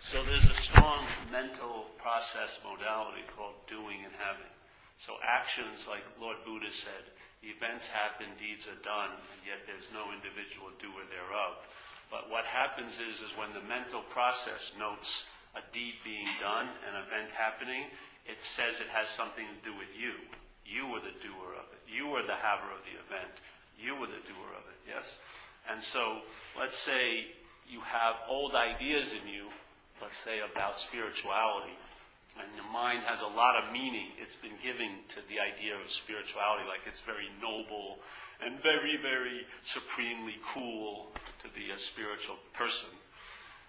So there's a strong mental process modality called doing and having. So actions, like Lord Buddha said, events happen, deeds are done, and yet there's no individual doer thereof. But what happens is, is when the mental process notes a deed being done, an event happening, it says it has something to do with you. You were the doer of it. You were the haver of the event. You were the doer of it, yes? And so, let's say you have old ideas in you, let's say about spirituality, and the mind has a lot of meaning it's been giving to the idea of spirituality, like it's very noble and very, very supremely cool to be a spiritual person.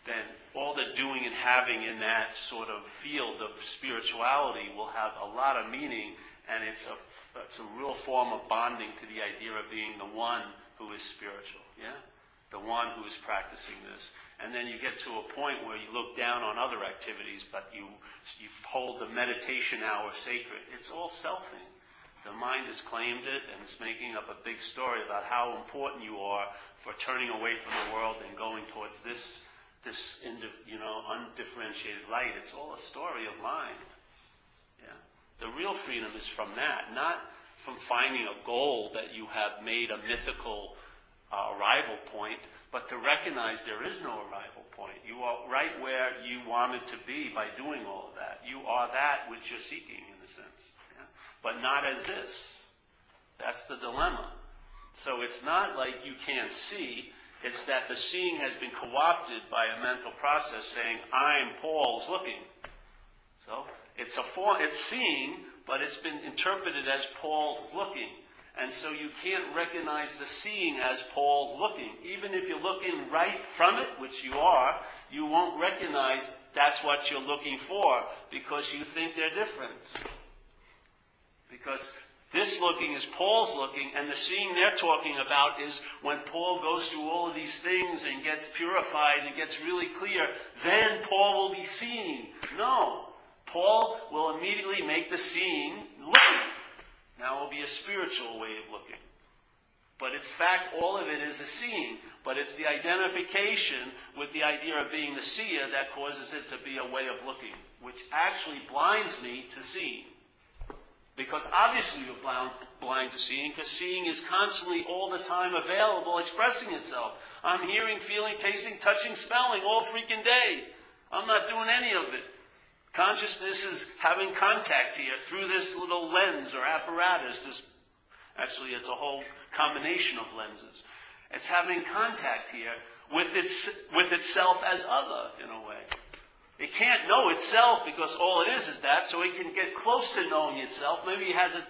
Then all the doing and having in that sort of field of spirituality will have a lot of meaning, and it's a it's a real form of bonding to the idea of being the one who is spiritual. Yeah? The one who is practicing this. And then you get to a point where you look down on other activities, but you, you hold the meditation hour sacred. It's all selfing. The mind has claimed it and it's making up a big story about how important you are for turning away from the world and going towards this, this you know, undifferentiated light. It's all a story of mind. Yeah. The real freedom is from that, not from finding a goal that you have made a mythical uh, arrival point, but to recognize there is no arrival point. You are right where you wanted to be by doing all of that. You are that which you're seeking, in a sense. Yeah? But not as this. That's the dilemma. So it's not like you can't see. It's that the seeing has been co-opted by a mental process saying, I'm Paul's looking. So it's a form, it's seeing, but it's been interpreted as Paul's looking. And so you can't recognize the seeing as Paul's looking. Even if you're looking right from it, which you are, you won't recognize that's what you're looking for because you think they're different. Because this looking is Paul's looking, and the seeing they're talking about is when Paul goes through all of these things and gets purified and gets really clear, then Paul will be seeing. No. Paul will immediately make the seeing looking. Now it will be a spiritual way of looking. But in fact, all of it is a seeing. But it's the identification with the idea of being the seer that causes it to be a way of looking, which actually blinds me to seeing. Because obviously you're blind, blind to seeing, because seeing is constantly all the time available, expressing itself. I'm hearing, feeling, tasting, touching, smelling all freaking day. I'm not doing any of it. Consciousness is having contact here through this little lens or apparatus. This, actually, it's a whole combination of lenses. It's having contact here with, its, with itself as other, in a way. It can't know itself because all it is is that, so it can get close to knowing itself. Maybe it has an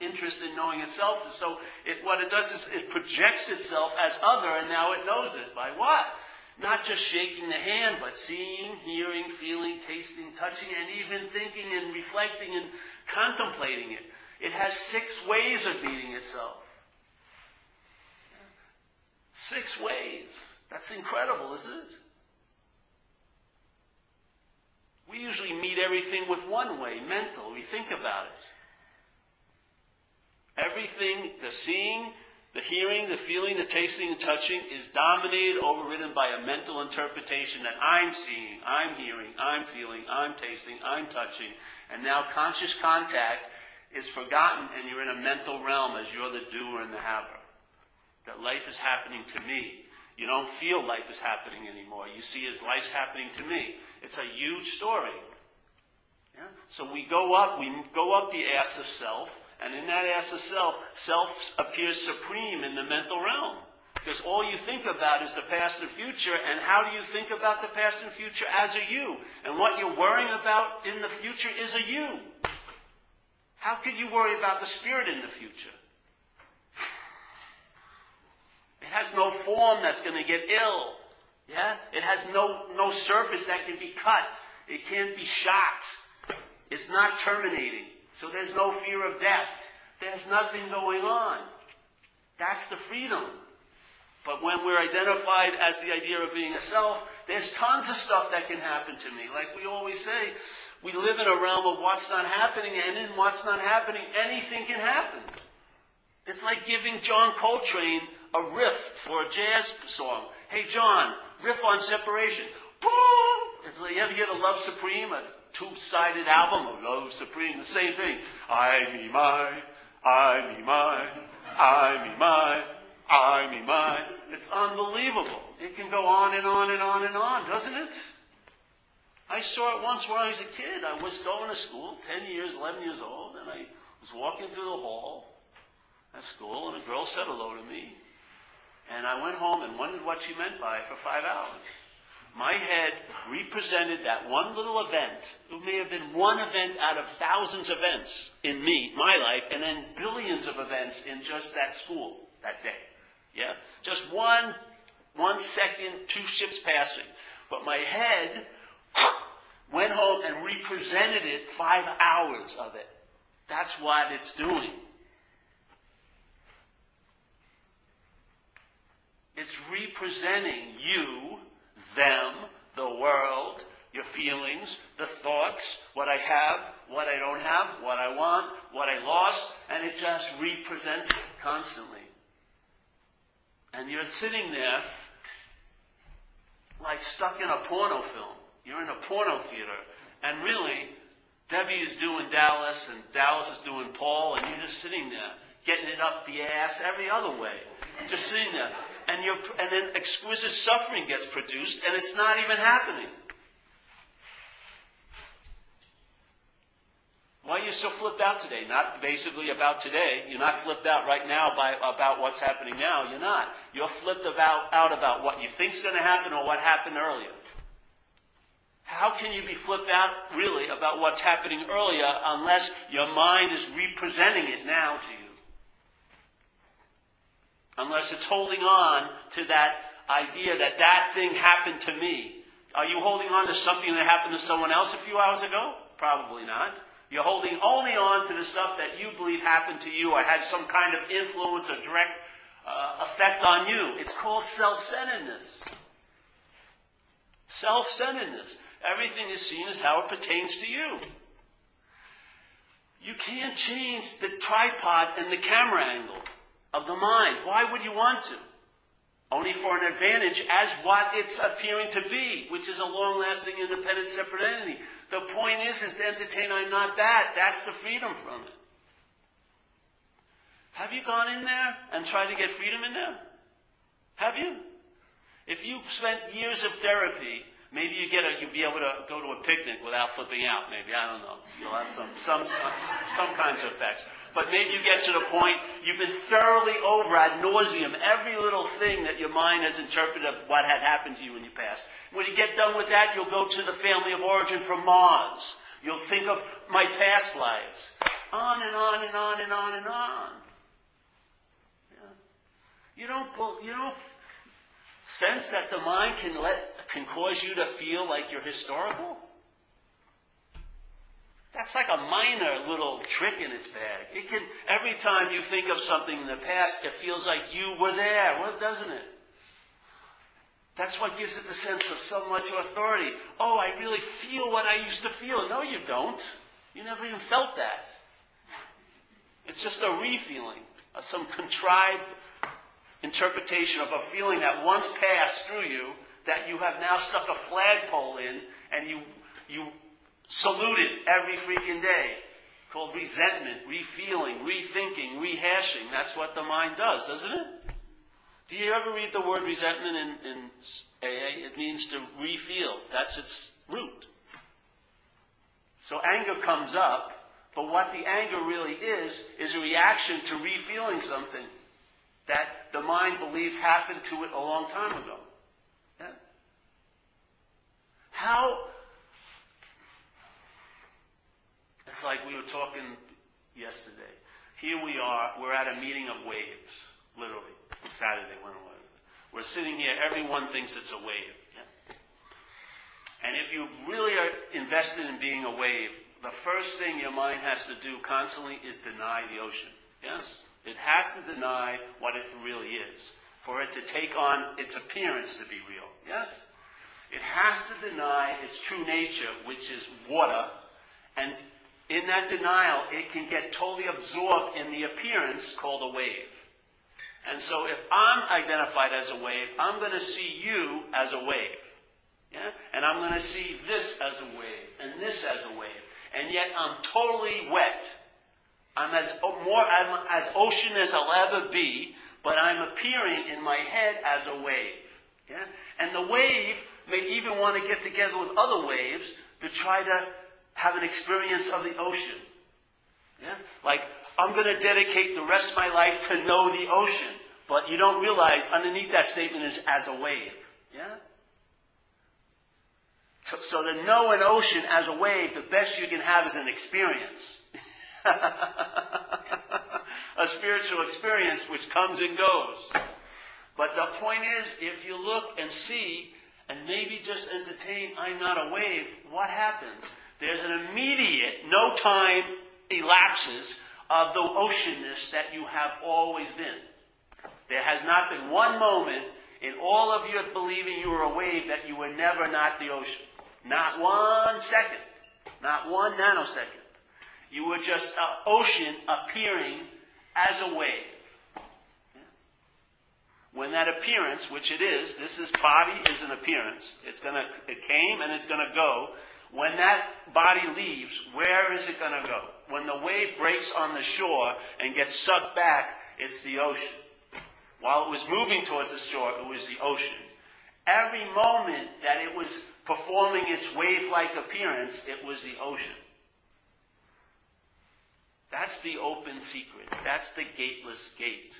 interest in knowing itself, so it, what it does is it projects itself as other, and now it knows it. By what? Not just shaking the hand, but seeing, hearing, feeling, tasting, touching, and even thinking and reflecting and contemplating it. It has six ways of being itself. Six ways. That's incredible, isn't it? We usually meet everything with one way, mental. We think about it. Everything, the seeing, the hearing, the feeling, the tasting, and touching is dominated, overridden by a mental interpretation that I'm seeing, I'm hearing, I'm feeling, I'm tasting, I'm touching. And now conscious contact is forgotten and you're in a mental realm as you're the doer and the haver. That life is happening to me. You don't feel life is happening anymore. You see as life's happening to me. It's a huge story. Yeah? So we go up, we go up the ass of self, and in that as of self, self appears supreme in the mental realm. Because all you think about is the past and future, and how do you think about the past and future as a you? And what you're worrying about in the future is a you. How could you worry about the spirit in the future? It has no form that's going to get ill. Yeah? It has no, no surface that can be cut. It can't be shot. It's not terminating. So there's no fear of death. There's nothing going on. That's the freedom. But when we're identified as the idea of being a self, there's tons of stuff that can happen to me. Like we always say, we live in a realm of what's not happening, and in what's not happening, anything can happen. It's like giving John Coltrane a riff for a jazz song. Hey, John, riff on separation. It's like, you ever hear the Love Supreme, a two-sided album of Love Supreme, the same thing. I, me, my, I, me, my, I, me, my, I, me, my. It's unbelievable. It can go on and on and on and on, doesn't it? I saw it once when I was a kid. I was going to school, 10 years, 11 years old, and I was walking through the hall at school, and a girl said hello to me. And I went home and wondered what she meant by it for five hours. My head represented that one little event. It may have been one event out of thousands of events in me, my life, and then billions of events in just that school that day. Yeah? Just one, one second, two ships passing. But my head went home and represented it five hours of it. That's what it's doing. It's representing you, them, the world, your feelings, the thoughts, what I have, what I don't have, what I want, what I lost, and it just represents constantly. And you're sitting there like stuck in a porno film. You're in a porno theater, and really, Debbie is doing Dallas, and Dallas is doing Paul, and you're just sitting there, getting it up the ass every other way. Just sitting there and, and then exquisite suffering gets produced, and it's not even happening. Why are you so flipped out today? Not basically about today. You're not flipped out right now by, about what's happening now. You're not. You're flipped about, out about what you think's going to happen or what happened earlier. How can you be flipped out really about what's happening earlier unless your mind is representing it now to you? Unless it's holding on to that idea that that thing happened to me. Are you holding on to something that happened to someone else a few hours ago? Probably not. You're holding only on to the stuff that you believe happened to you or had some kind of influence or direct uh, effect on you. It's called self-centeredness. Self-centeredness. Everything is seen as how it pertains to you. You can't change the tripod and the camera angle of the mind. Why would you want to? Only for an advantage as what it's appearing to be, which is a long-lasting, independent, separate entity. The point is, is to entertain I'm not that. That's the freedom from it. Have you gone in there and tried to get freedom in there? Have you? If you've spent years of therapy, maybe you get a, you'll be able to go to a picnic without flipping out. Maybe I don't know. You'll have some some some kinds of effects but maybe you get to the point you've been thoroughly over ad nauseum every little thing that your mind has interpreted of what had happened to you in your past. When you get done with that, you'll go to the family of origin from Mars. You'll think of my past lives. On and on and on and on and on. You don't, you don't sense that the mind can let, can cause you to feel like you're historical? That's like a minor little trick in its bag. It can, every time you think of something in the past, it feels like you were there, well, doesn't it? That's what gives it the sense of so much authority. Oh, I really feel what I used to feel. No, you don't. You never even felt that. It's just a refeeling, uh, some contrived interpretation of a feeling that once passed through you that you have now stuck a flagpole in and you, you salute it every freaking day. Called resentment, refeeling, rethinking, rehashing. That's what the mind does, doesn't it? Do you ever read the word resentment in, in AA? It means to refeel. That's its root. So anger comes up, but what the anger really is, is a reaction to refeeling something that the mind believes happened to it a long time ago. Yeah? How It's like we were talking yesterday. Here we are, we're at a meeting of waves, literally, Saturday when was it was. We're sitting here, everyone thinks it's a wave. Yeah? And if you really are invested in being a wave, the first thing your mind has to do constantly is deny the ocean. Yes? It has to deny what it really is for it to take on its appearance to be real. Yes? It has to deny its true nature, which is water, and in that denial, it can get totally absorbed in the appearance called a wave. And so if I'm identified as a wave, I'm going to see you as a wave. Yeah? And I'm going to see this as a wave and this as a wave. And yet I'm totally wet. I'm as oh, more I'm as ocean as I'll ever be, but I'm appearing in my head as a wave. Yeah? And the wave may even want to get together with other waves to try to have an experience of the ocean. Yeah? Like, I'm going to dedicate the rest of my life to know the ocean. But you don't realize underneath that statement is as a wave. Yeah? So, so to know an ocean as a wave, the best you can have is an experience. a spiritual experience which comes and goes. But the point is, if you look and see, and maybe just entertain, I'm not a wave, what happens? There's an immediate, no time elapses of the oceanness that you have always been. There has not been one moment in all of your believing you were a wave that you were never not the ocean. Not one second. Not one nanosecond. You were just an ocean appearing as a wave. When that appearance, which it is, this is body is an appearance. It's gonna, it came and it's gonna go. When that body leaves, where is it gonna go? When the wave breaks on the shore and gets sucked back, it's the ocean. While it was moving towards the shore, it was the ocean. Every moment that it was performing its wave-like appearance, it was the ocean. That's the open secret. That's the gateless gate.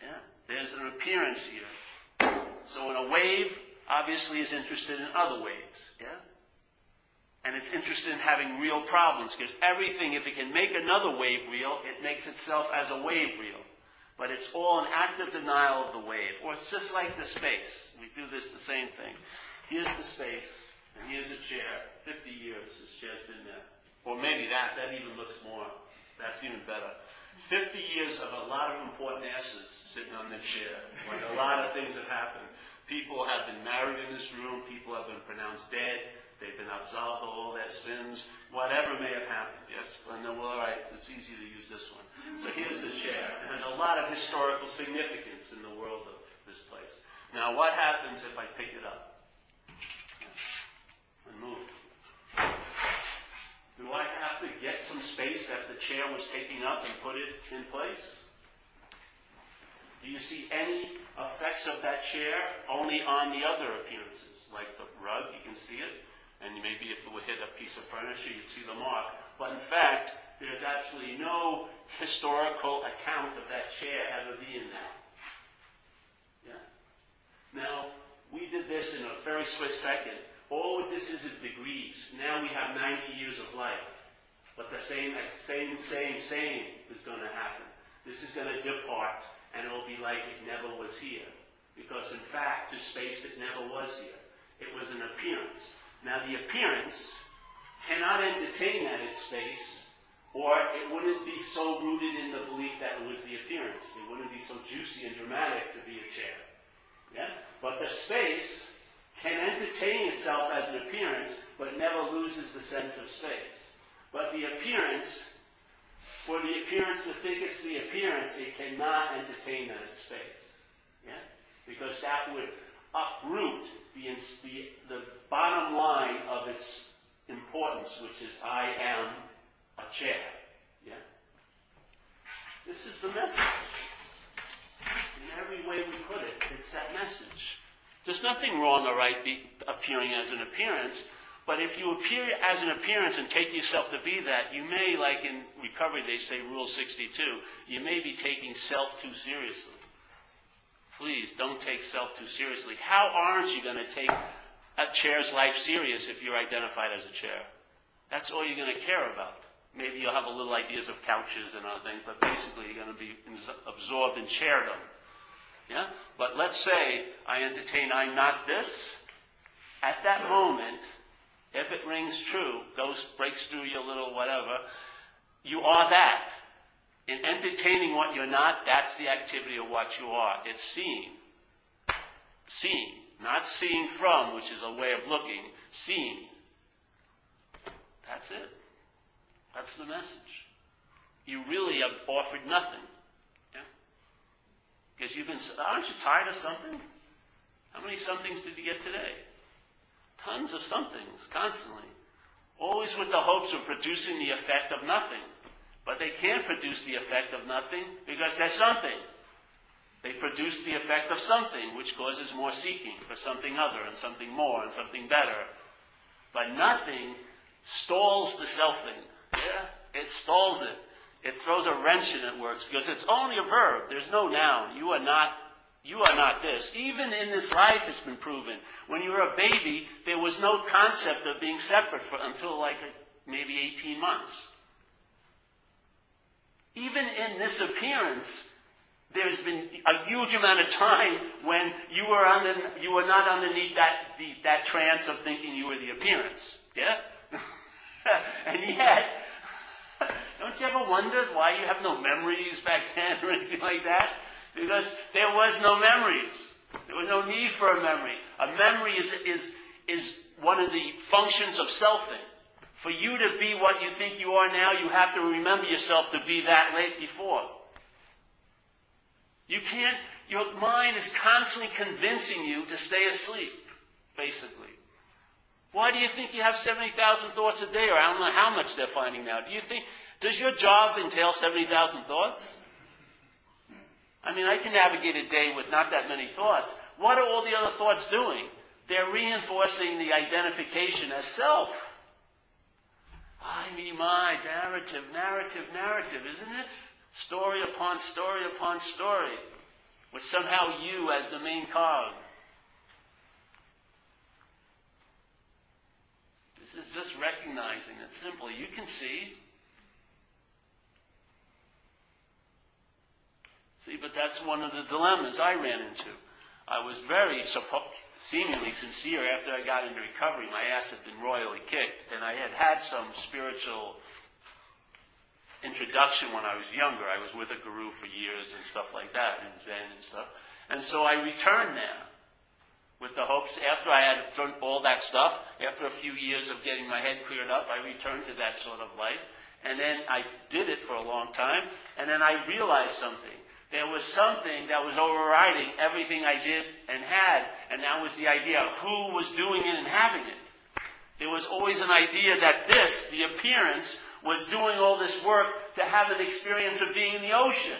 Yeah. There's an appearance here. So when a wave obviously is interested in other waves. Yeah? And it's interested in having real problems because everything, if it can make another wave real, it makes itself as a wave real. But it's all an active denial of the wave. Or it's just like the space. We do this the same thing. Here's the space, and here's a chair. 50 years this chair's been there. Or maybe that, that even looks more. That's even better. 50 years of a lot of important asses sitting on this chair. Like a lot of things have happened. People have been married in this room. People have been pronounced dead. They've been absolved of all their sins. Whatever may have happened. Yes? And then, well, all right, it's easy to use this one. So here's the chair. Has a lot of historical significance in the world of this place. Now, what happens if I pick it up and move? Do I have to get some space that the chair was taking up and put it in place? Do you see any effects of that chair only on the other appearances? Like the rug, you can see it and maybe if it would hit a piece of furniture, you'd see the mark. But in fact, there's absolutely no historical account of that chair ever being there. Yeah? Now, we did this in a very swift second. All this is is degrees. Now we have 90 years of life. But the same, same, same, same is going to happen. This is going to depart, and it will be like it never was here. Because in fact, to space, it never was here. It was an appearance. Now, the appearance cannot entertain that it's space, or it wouldn't be so rooted in the belief that it was the appearance. It wouldn't be so juicy and dramatic to be a chair. Yeah? But the space can entertain itself as an appearance, but never loses the sense of space. But the appearance, for the appearance to think it's the appearance, it cannot entertain that in space. Yeah? Because that would uproot the, the, the bottom line of its importance, which is I am a chair. Yeah? This is the message. In every way we put it, it's that message. There's nothing wrong or right appearing as an appearance, but if you appear as an appearance and take yourself to be that, you may, like in recovery, they say Rule 62, you may be taking self too seriously. Please don't take self too seriously. How aren't you going to take a chair's life serious if you're identified as a chair? That's all you're going to care about. Maybe you'll have a little ideas of couches and other things, but basically you're going to be absorbed in chairdom. Yeah? But let's say I entertain I'm not this. At that moment, if it rings true, goes breaks through your little whatever, you are that. In entertaining what you're not, that's the activity of what you are. It's seeing. Seeing. Not seeing from, which is a way of looking. Seeing. That's it. That's the message. You really have offered nothing. Because you've been, aren't you tired of something? How many somethings did you get today? Tons of somethings, constantly. Always with the hopes of producing the effect of nothing. But they can't produce the effect of nothing because there's something. They produce the effect of something, which causes more seeking for something other and something more and something better. But nothing stalls the selfing. Yeah? It stalls it. It throws a wrench in it works because it's only a verb. There's no noun. You are not you are not this. Even in this life, it's been proven. When you were a baby, there was no concept of being separate for, until like maybe 18 months. Even in this appearance, there's been a huge amount of time when you were under, you were not underneath that the, that trance of thinking you were the appearance. Yeah, and yet, don't you ever wonder why you have no memories back then or anything like that? Because there was no memories. There was no need for a memory. A memory is, is, is one of the functions of selfing. For you to be what you think you are now, you have to remember yourself to be that late before. You can't, your mind is constantly convincing you to stay asleep, basically. Why do you think you have 70,000 thoughts a day, or I don't know how much they're finding now? Do you think, does your job entail 70,000 thoughts? I mean, I can navigate a day with not that many thoughts. What are all the other thoughts doing? They're reinforcing the identification as self. I, me, my, narrative, narrative, narrative, isn't it? Story upon story upon story, with somehow you as the main cog. This is just recognizing it simply. You can see See, but that's one of the dilemmas I ran into. I was very suppo- seemingly sincere after I got into recovery. My ass had been royally kicked, and I had had some spiritual introduction when I was younger. I was with a guru for years and stuff like that, and Zen and stuff. And so I returned there with the hopes, after I had done all that stuff, after a few years of getting my head cleared up, I returned to that sort of life. And then I did it for a long time, and then I realized something there was something that was overriding everything I did and had, and that was the idea of who was doing it and having it. There was always an idea that this, the appearance, was doing all this work to have an experience of being in the ocean.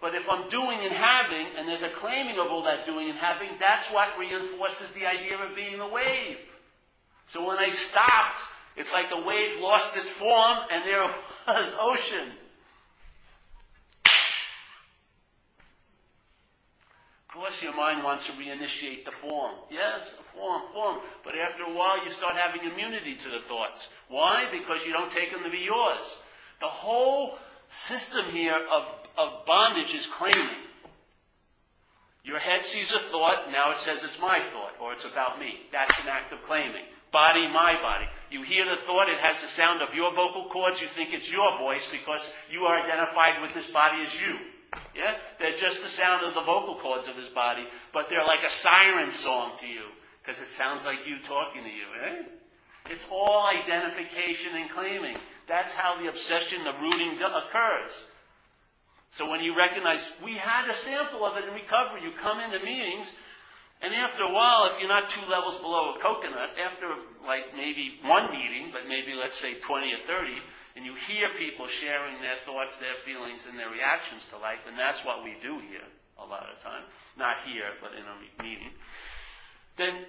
But if I'm doing and having, and there's a claiming of all that doing and having, that's what reinforces the idea of being a wave. So when I stopped, it's like the wave lost its form and there was ocean. Of course, your mind wants to reinitiate the form. Yes, form, form. But after a while, you start having immunity to the thoughts. Why? Because you don't take them to be yours. The whole system here of, of bondage is claiming. Your head sees a thought, now it says it's my thought, or it's about me. That's an act of claiming. Body, my body. You hear the thought, it has the sound of your vocal cords, you think it's your voice because you are identified with this body as you. Yeah? They're just the sound of the vocal cords of his body, but they're like a siren song to you, because it sounds like you talking to you, eh? It's all identification and claiming. That's how the obsession, the rooting occurs. So when you recognize, we had a sample of it in recovery. You come into meetings, and after a while, if you're not two levels below a coconut, after like maybe one meeting, but maybe let's say 20 or 30, and you hear people sharing their thoughts, their feelings, and their reactions to life, and that's what we do here a lot of time. Not here, but in a meeting. Then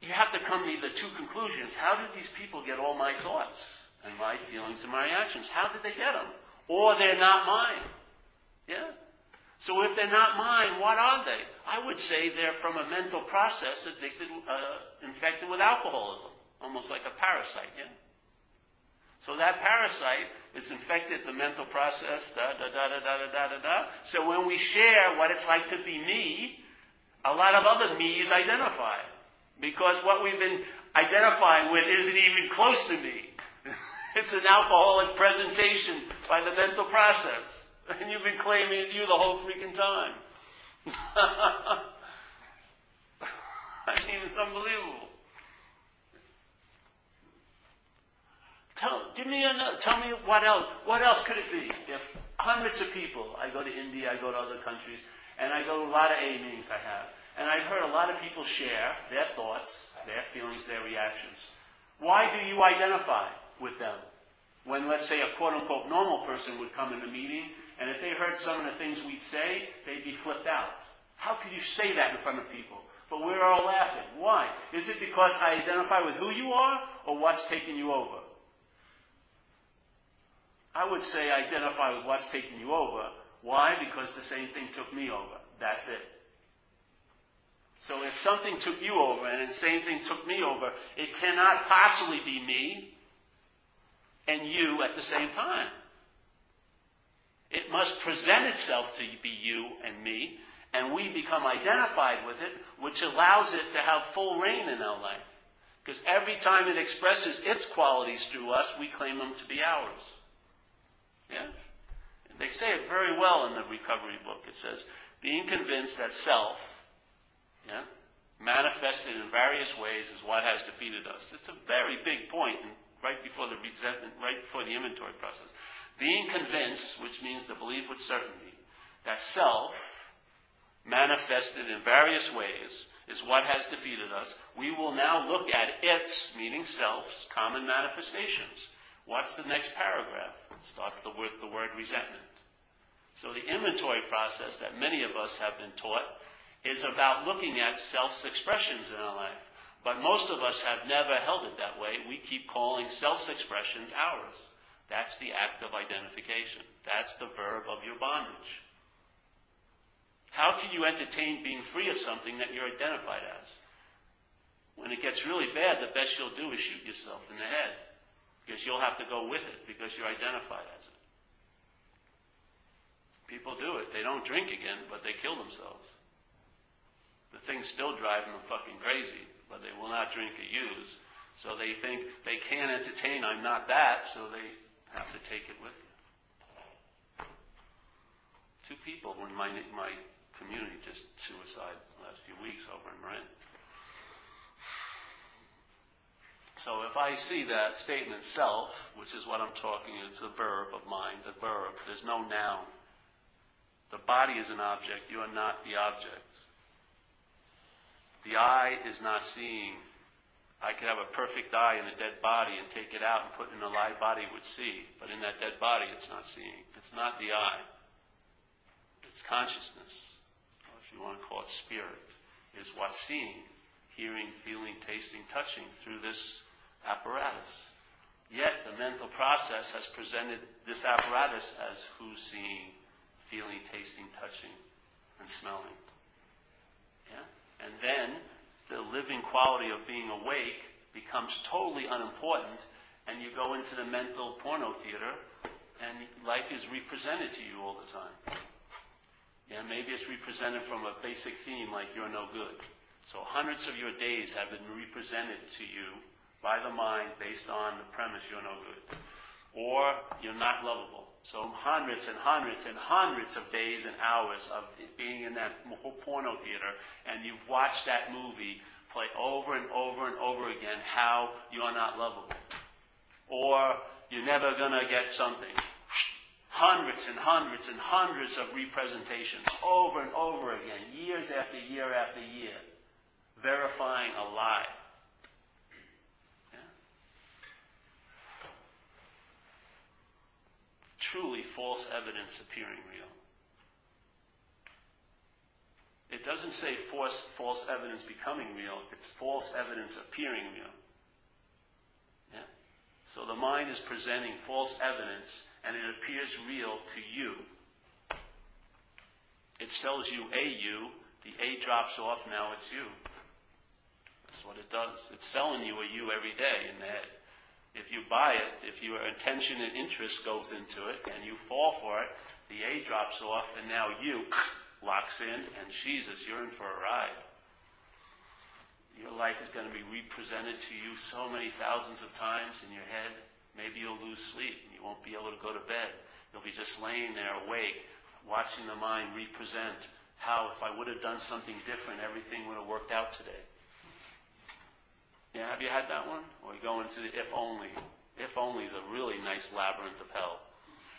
you have to come to the two conclusions. How did these people get all my thoughts and my feelings and my reactions? How did they get them? Or they're not mine. Yeah? So if they're not mine, what are they? I would say they're from a mental process addicted, uh, infected with alcoholism, almost like a parasite. Yeah. So that parasite is infected the mental process, da da da da da da da da. So when we share what it's like to be me, a lot of other me's identify. Because what we've been identifying with isn't even close to me. it's an alcoholic presentation by the mental process. And you've been claiming you the whole freaking time. I mean, it's unbelievable. Tell, give me another, tell me what else, what else could it be? If hundreds of people, I go to India, I go to other countries, and I go to a lot of A meetings I have, And I've heard a lot of people share their thoughts, their feelings, their reactions. Why do you identify with them? When, let's say, a quote unquote normal person would come in a meeting, and if they heard some of the things we'd say, they'd be flipped out. How could you say that in front of people? But we're all laughing. Why? Is it because I identify with who you are, or what's taking you over? I would say identify with what's taking you over. Why? Because the same thing took me over. That's it. So if something took you over and the same thing took me over, it cannot possibly be me and you at the same time. It must present itself to be you and me, and we become identified with it, which allows it to have full reign in our life. Because every time it expresses its qualities through us, we claim them to be ours. Yeah? They say it very well in the recovery book. It says, being convinced that self, yeah, manifested in various ways is what has defeated us. It's a very big point right before the resentment, right before the inventory process. Being convinced, which means to believe with certainty, that self, manifested in various ways, is what has defeated us. We will now look at its, meaning self's, common manifestations. What's the next paragraph? It starts the word, the word resentment. So the inventory process that many of us have been taught is about looking at self's expressions in our life. But most of us have never held it that way. We keep calling self's expressions ours. That's the act of identification. That's the verb of your bondage. How can you entertain being free of something that you're identified as? When it gets really bad, the best you'll do is shoot yourself in the head. Because you'll have to go with it because you're identified as it. People do it. They don't drink again, but they kill themselves. The thing's still driving them fucking crazy, but they will not drink or use. So they think they can't entertain, I'm not that, so they have to take it with you. Two people in my, my community just suicide the last few weeks over in Marin. So if I see that statement self, which is what I'm talking, it's a verb of mind, a verb. There's no noun. The body is an object. You are not the object. The eye is not seeing. I could have a perfect eye in a dead body and take it out and put it in a live body would see. But in that dead body, it's not seeing. It's not the eye. It's consciousness. Or if you want to call it spirit, is what's seeing, hearing, feeling, tasting, touching through this apparatus. Yet the mental process has presented this apparatus as who's seeing, feeling, tasting, touching, and smelling. Yeah? And then the living quality of being awake becomes totally unimportant, and you go into the mental porno theater, and life is represented to you all the time. Yeah, maybe it's represented from a basic theme like you're no good. So hundreds of your days have been represented to you by the mind based on the premise you're no good. Or you're not lovable. So hundreds and hundreds and hundreds of days and hours of being in that whole porno theater, and you've watched that movie play over and over and over again how you're not lovable. Or you're never gonna get something. Hundreds and hundreds and hundreds of representations over and over again, years after year after year, verifying a lie. Truly false evidence appearing real. It doesn't say false, false evidence becoming real, it's false evidence appearing real. Yeah? So the mind is presenting false evidence and it appears real to you. It sells you a you, the A drops off, now it's you. That's what it does. It's selling you a you every day in the head. If you buy it, if your attention and interest goes into it and you fall for it, the A drops off and now you locks in and Jesus, you're in for a ride. Your life is going to be represented to you so many thousands of times in your head. Maybe you'll lose sleep and you won't be able to go to bed. You'll be just laying there awake, watching the mind represent how if I would have done something different, everything would have worked out today. Yeah, have you had that one? Or you go into the if only. If only is a really nice labyrinth of hell.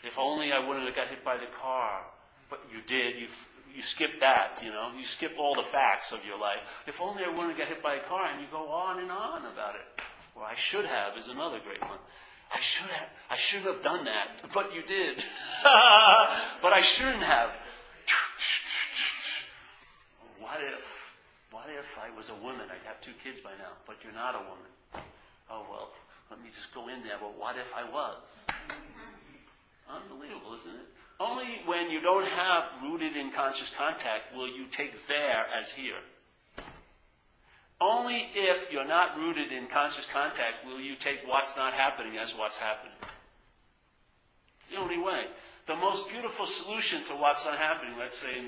If only I wouldn't have got hit by the car. But you did. You, you skip that, you know, you skip all the facts of your life. If only I wouldn't get hit by a car, and you go on and on about it. Or I should have is another great one. I should have, I shouldn't have done that, but you did. but I shouldn't have. What if, if I was a woman? I'd have two kids by now, but you're not a woman. Oh well, let me just go in there, but what if I was? Unbelievable, isn't it? Only when you don't have rooted in conscious contact will you take there as here. Only if you're not rooted in conscious contact will you take what's not happening as what's happening. It's the only way. The most beautiful solution to what's not happening, let's say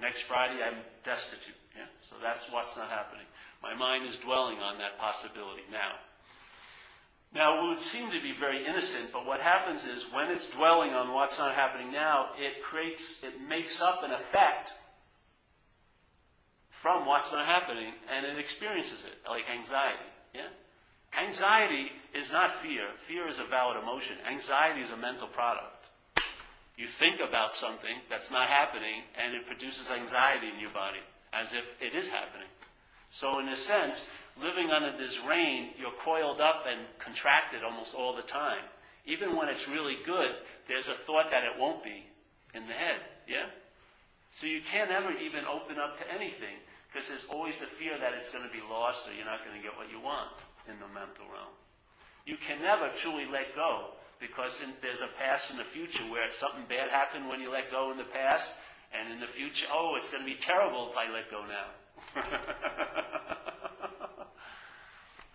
next Friday I'm destitute. Yeah? So that's what's not happening. My mind is dwelling on that possibility now. Now, it would seem to be very innocent, but what happens is when it's dwelling on what's not happening now, it creates, it makes up an effect from what's not happening, and it experiences it, like anxiety. Yeah? Anxiety is not fear. Fear is a valid emotion. Anxiety is a mental product. You think about something that's not happening, and it produces anxiety in your body, as if it is happening. So, in a sense, living under this reign, you're coiled up and contracted almost all the time. Even when it's really good, there's a thought that it won't be in the head. Yeah? So you can't ever even open up to anything because there's always the fear that it's going to be lost or you're not going to get what you want in the mental realm. You can never truly let go because in, there's a past and a future where something bad happened when you let go in the past, and in the future, oh, it's going to be terrible if I let go now.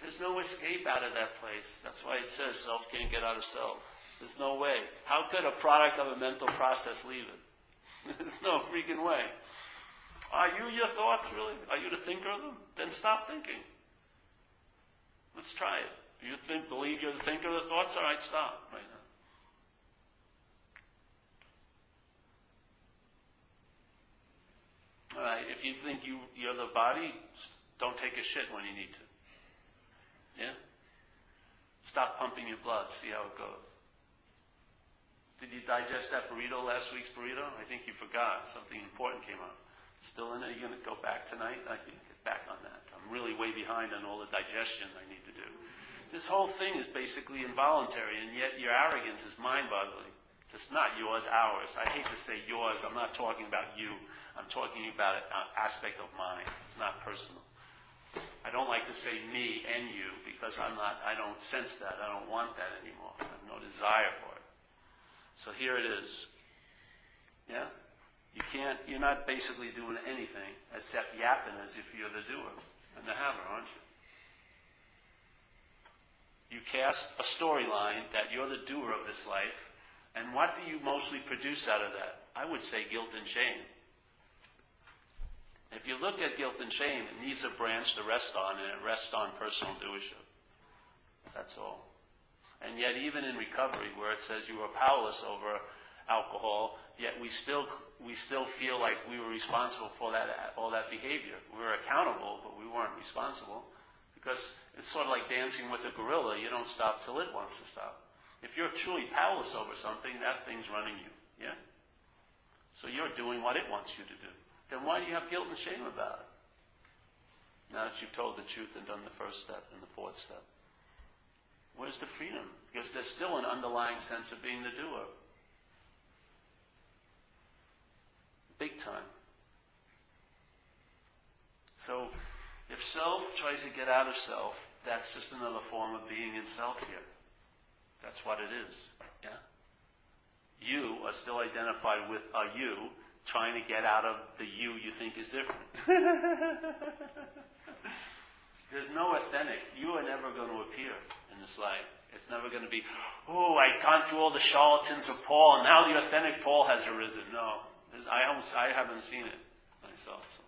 There's no escape out of that place. That's why it says self can't get out of self. There's no way. How could a product of a mental process leave it? There's no freaking way. Are you your thoughts, really? Are you the thinker of them? Then stop thinking. Let's try it. You think, believe you're the thinker of the thoughts? All right, stop right now. If you think you, you're the body, don't take a shit when you need to. Yeah? Stop pumping your blood. See how it goes. Did you digest that burrito, last week's burrito? I think you forgot. Something important came up. Still in it? Are you going to go back tonight? I can get back on that. I'm really way behind on all the digestion I need to do. This whole thing is basically involuntary, and yet your arrogance is mind boggling. It's not yours, ours. I hate to say yours. I'm not talking about you. I'm talking about an aspect of mine. It's not personal. I don't like to say me and you because I'm not, I don't sense that. I don't want that anymore. I have no desire for it. So here it is. Yeah? You can't, you're not basically doing anything except yapping as if you're the doer and the haver, aren't you? You cast a storyline that you're the doer of this life, and what do you mostly produce out of that? I would say guilt and shame. If you look at guilt and shame, it needs a branch to rest on, and it rests on personal doership. That's all. And yet, even in recovery, where it says you are powerless over alcohol, yet we still we still feel like we were responsible for that all that behavior. We were accountable, but we weren't responsible because it's sort of like dancing with a gorilla. You don't stop till it wants to stop. If you're truly powerless over something, that thing's running you. Yeah. So you're doing what it wants you to do then why do you have guilt and shame about it? Now that you've told the truth and done the first step and the fourth step. Where's the freedom? Because there's still an underlying sense of being the doer. Big time. So, if self tries to get out of self, that's just another form of being in self here. That's what it is. Yeah? You are still identified with a you, trying to get out of the you you think is different. There's no authentic. You are never going to appear in this life. It's never going to be, oh, I've gone through all the charlatans of Paul, and now the authentic Paul has arisen. No. I, almost, I haven't seen it myself. So.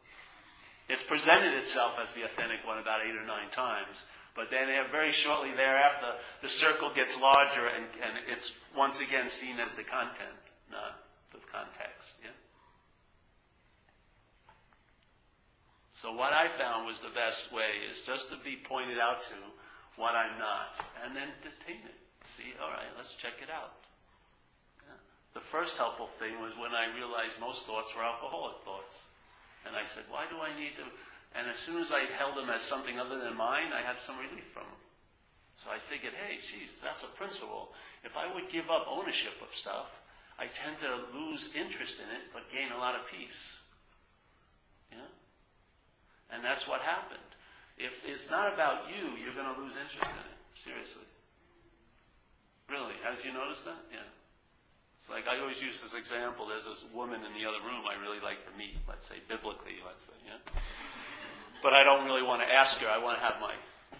It's presented itself as the authentic one about eight or nine times, but then uh, very shortly thereafter, the circle gets larger and, and it's once again seen as the content, not the context. Yeah? So what I found was the best way is just to be pointed out to what I'm not, and then detain it. See, all right, let's check it out. The first helpful thing was when I realized most thoughts were alcoholic thoughts. And I said, why do I need to? And as soon as I held them as something other than mine, I had some relief from them. So I figured, hey, geez, that's a principle. If I would give up ownership of stuff, I tend to lose interest in it, but gain a lot of peace. Yeah? And that's what happened. If it's not about you, you're going to lose interest in it. Seriously. Really. Has you noticed that? Yeah. It's like I always use this example. There's this woman in the other room I really like to meet, let's say, biblically, let's say, yeah? But I don't really want to ask her. I want to have my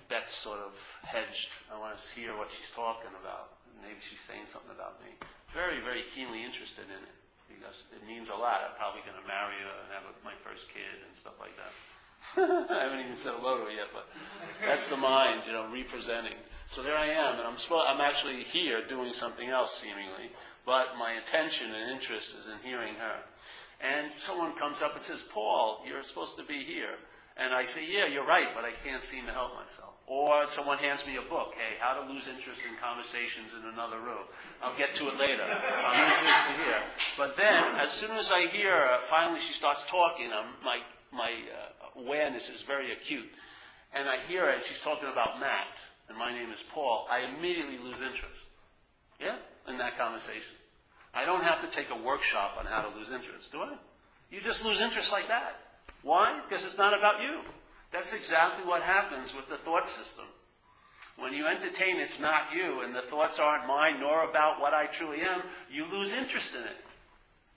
bets sort of hedged. I want to hear what she's talking about. Maybe she's saying something about me. Very, very keenly interested in it because it means a lot. I'm probably going to marry her and have my first kid and stuff like that. I haven't even said hello to her yet, but that's the mind, you know, representing. So there I am, and I'm, I'm actually here doing something else seemingly, but my attention and interest is in hearing her. And someone comes up and says, Paul, you're supposed to be here. And I say, yeah, you're right, but I can't seem to help myself. Or someone hands me a book, hey, how to lose interest in conversations in another room. I'll get to it later. Use this here. But then, as soon as I hear her, finally she starts talking, I'm, my, my uh, awareness is very acute. And I hear her, and she's talking about Matt, and my name is Paul. I immediately lose interest. Yeah? in that conversation. I don't have to take a workshop on how to lose interest, do I? You just lose interest like that. Why? Because it's not about you. That's exactly what happens with the thought system. When you entertain it's not you and the thoughts aren't mine nor about what I truly am, you lose interest in it.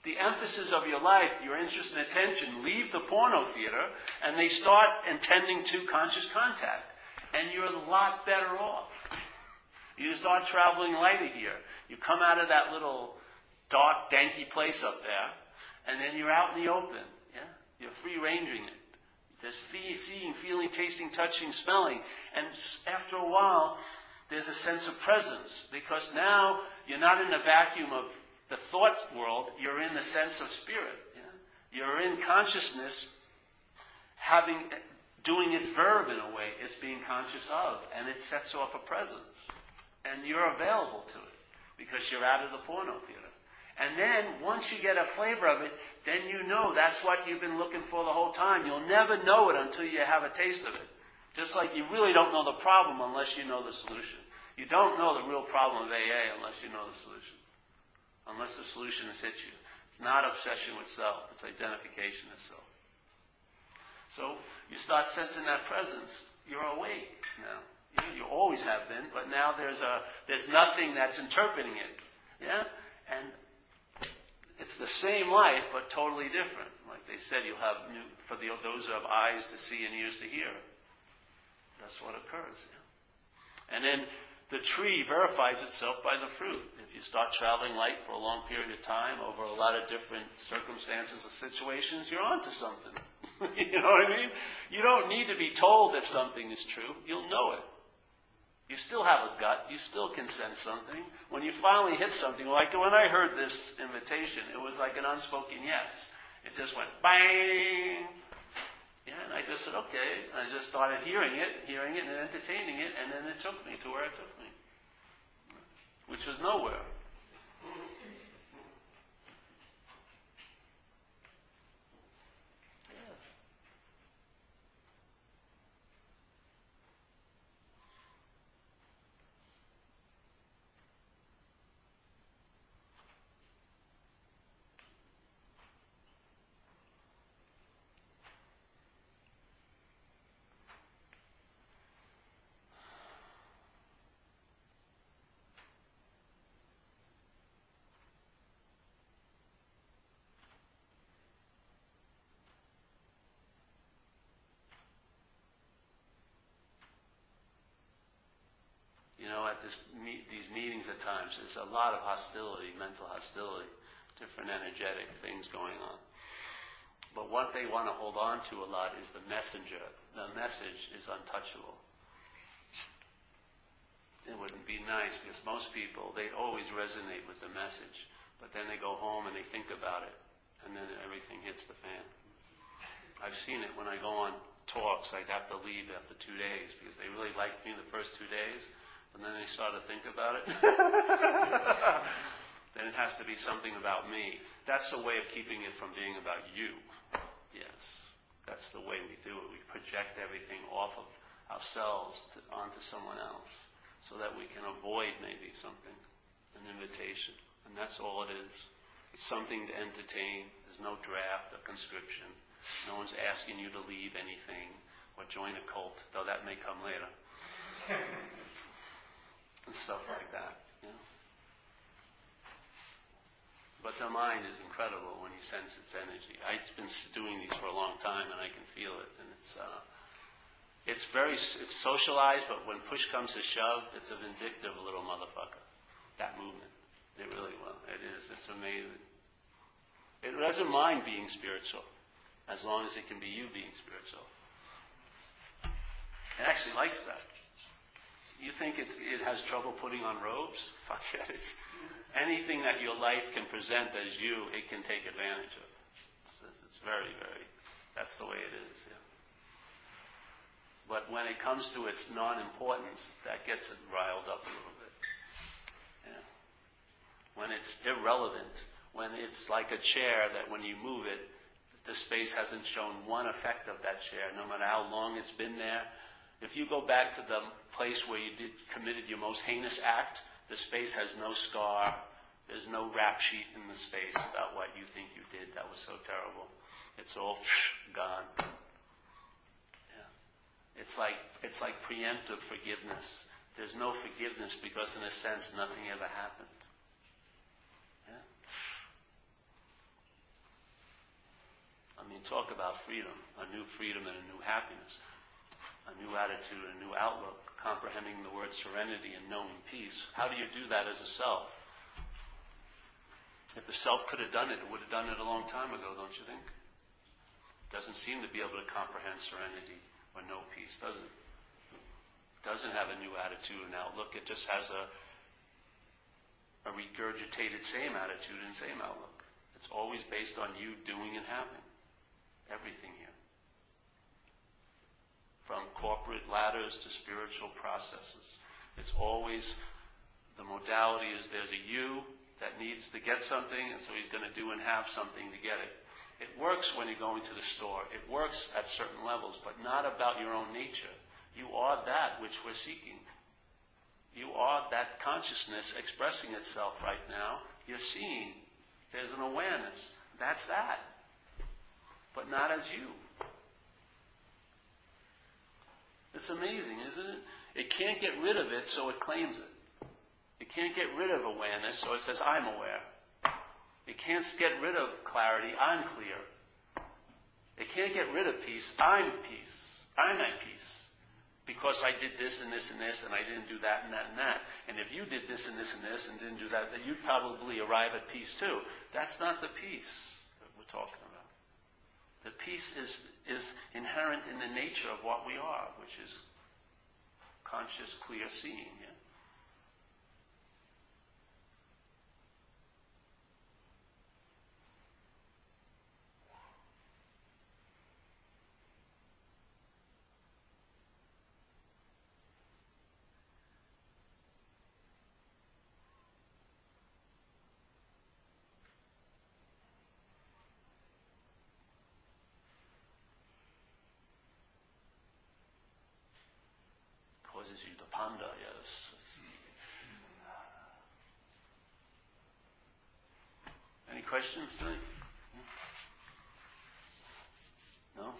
The emphasis of your life, your interest and attention leave the porno theater and they start intending to conscious contact. And you're a lot better off. You start traveling lighter here. You come out of that little dark, danky place up there, and then you're out in the open. You're free ranging it. There's seeing, feeling, tasting, touching, smelling. And after a while, there's a sense of presence because now you're not in the vacuum of the thought world, you're in the sense of spirit. Yeah? You're in consciousness having eh, doing its verb in a way it's being conscious of, and it sets off a presence. And you're available to it because you're out of the porno theater. And then once you get a flavor of it, then you know that's what you've been looking for the whole time. You'll never know it until you have a taste of it. Just like you really don't know the problem unless you know the solution. You don't know the real problem of AA unless you know the solution. Unless the solution has hit you. It's not obsession with self, it's identification with self. So you start sensing that presence. You're awake now. You, you always have been, but now there's a there's nothing that's interpreting it. Yeah? And it's the same life, but totally different. Like they said, you'll have new, for the, those who have eyes to see and ears to hear. That's what occurs. Yeah? And then the tree verifies itself by the fruit. If you start traveling light for a long period of time over a lot of different circumstances or situations, you're onto something. you know what I mean? You don't need to be told if something is true. You'll know it. You still have a gut. You still can sense something. When you finally hit something, like when I heard this invitation, it was like an unspoken yes. It just went bang. Yeah, and I just said, okay. I just started hearing it, hearing it, and entertaining it, and then it took me to where it took me, which was nowhere. This these meetings at times, there's a lot of hostility, mental hostility, different energetic things going on. But what they want to hold on to a lot is the messenger. The message is untouchable. It wouldn't be nice because most people, they always resonate with the message, but then they go home and they think about it, and then everything hits the fan. I've seen it when I go on talks, I'd have to leave after two days because they really liked me the first two days, and then they start to think about it. then it has to be something about me. That's the way of keeping it from being about you. Yes, that's the way we do it. We project everything off of ourselves to, onto someone else so that we can avoid maybe something, an invitation. And that's all it is. It's something to entertain. There's no draft or conscription. No one's asking you to leave anything or join a cult, though that may come later. and stuff like that. You know? But the mind is incredible when you sense its energy. I've been doing these for a long time, and I can feel it. And it's uh, it's very it's socialized, but when push comes to shove, it's a vindictive little motherfucker. That movement, it really will. It is. It's amazing. It doesn't mind being spiritual, as long as it can be you being spiritual. It actually likes that. You think it's, it has trouble putting on robes? Fuck. It's, anything that your life can present as you, it can take advantage of. It's, it's very, very, that's the way it is, yeah. But when it comes to its non-importance, that gets it riled up a little bit. Yeah. When it's irrelevant, when it's like a chair that when you move it, the space hasn't shown one effect of that chair, no matter how long it's been there. If you go back to the place where you did, committed your most heinous act, the space has no scar. There's no rap sheet in the space about what you think you did. That was so terrible. It's all gone. Yeah. It's like it's like preemptive forgiveness. There's no forgiveness because, in a sense, nothing ever happened. I mean, talk about freedom, a new freedom and a new happiness, a new attitude, a new outlook comprehending the word serenity and knowing peace. How do you do that as a self? If the self could have done it, it would have done it a long time ago, don't you think? Doesn't seem to be able to comprehend serenity or know peace, does? It doesn't have a new attitude and outlook. It just has a, a regurgitated same attitude and same outlook. It's always based on you doing and having. Everything here from corporate ladders to spiritual processes. It's always the modality is there's a you that needs to get something, and so he's going to do and have something to get it. It works when you're going to the store. It works at certain levels, but not about your own nature. You are that which we're seeking. You are that consciousness expressing itself right now. You're seeing. There's an awareness. That's that. But not as you. It's amazing, isn't it? It can't get rid of it, so it claims it. It can't get rid of awareness, so it says, I'm aware. It can't get rid of clarity, I'm clear. It can't get rid of peace, I'm peace. I'm at peace. Because I did this and this and this, and I didn't do that and that and that. And if you did this and this and this and didn't do that, then you'd probably arrive at peace too. That's not the peace that we're talking about. The peace is, is inherent in the nature of what we are, which is conscious, clear seeing. To ponder, yes. Any questions tonight? Hmm? No?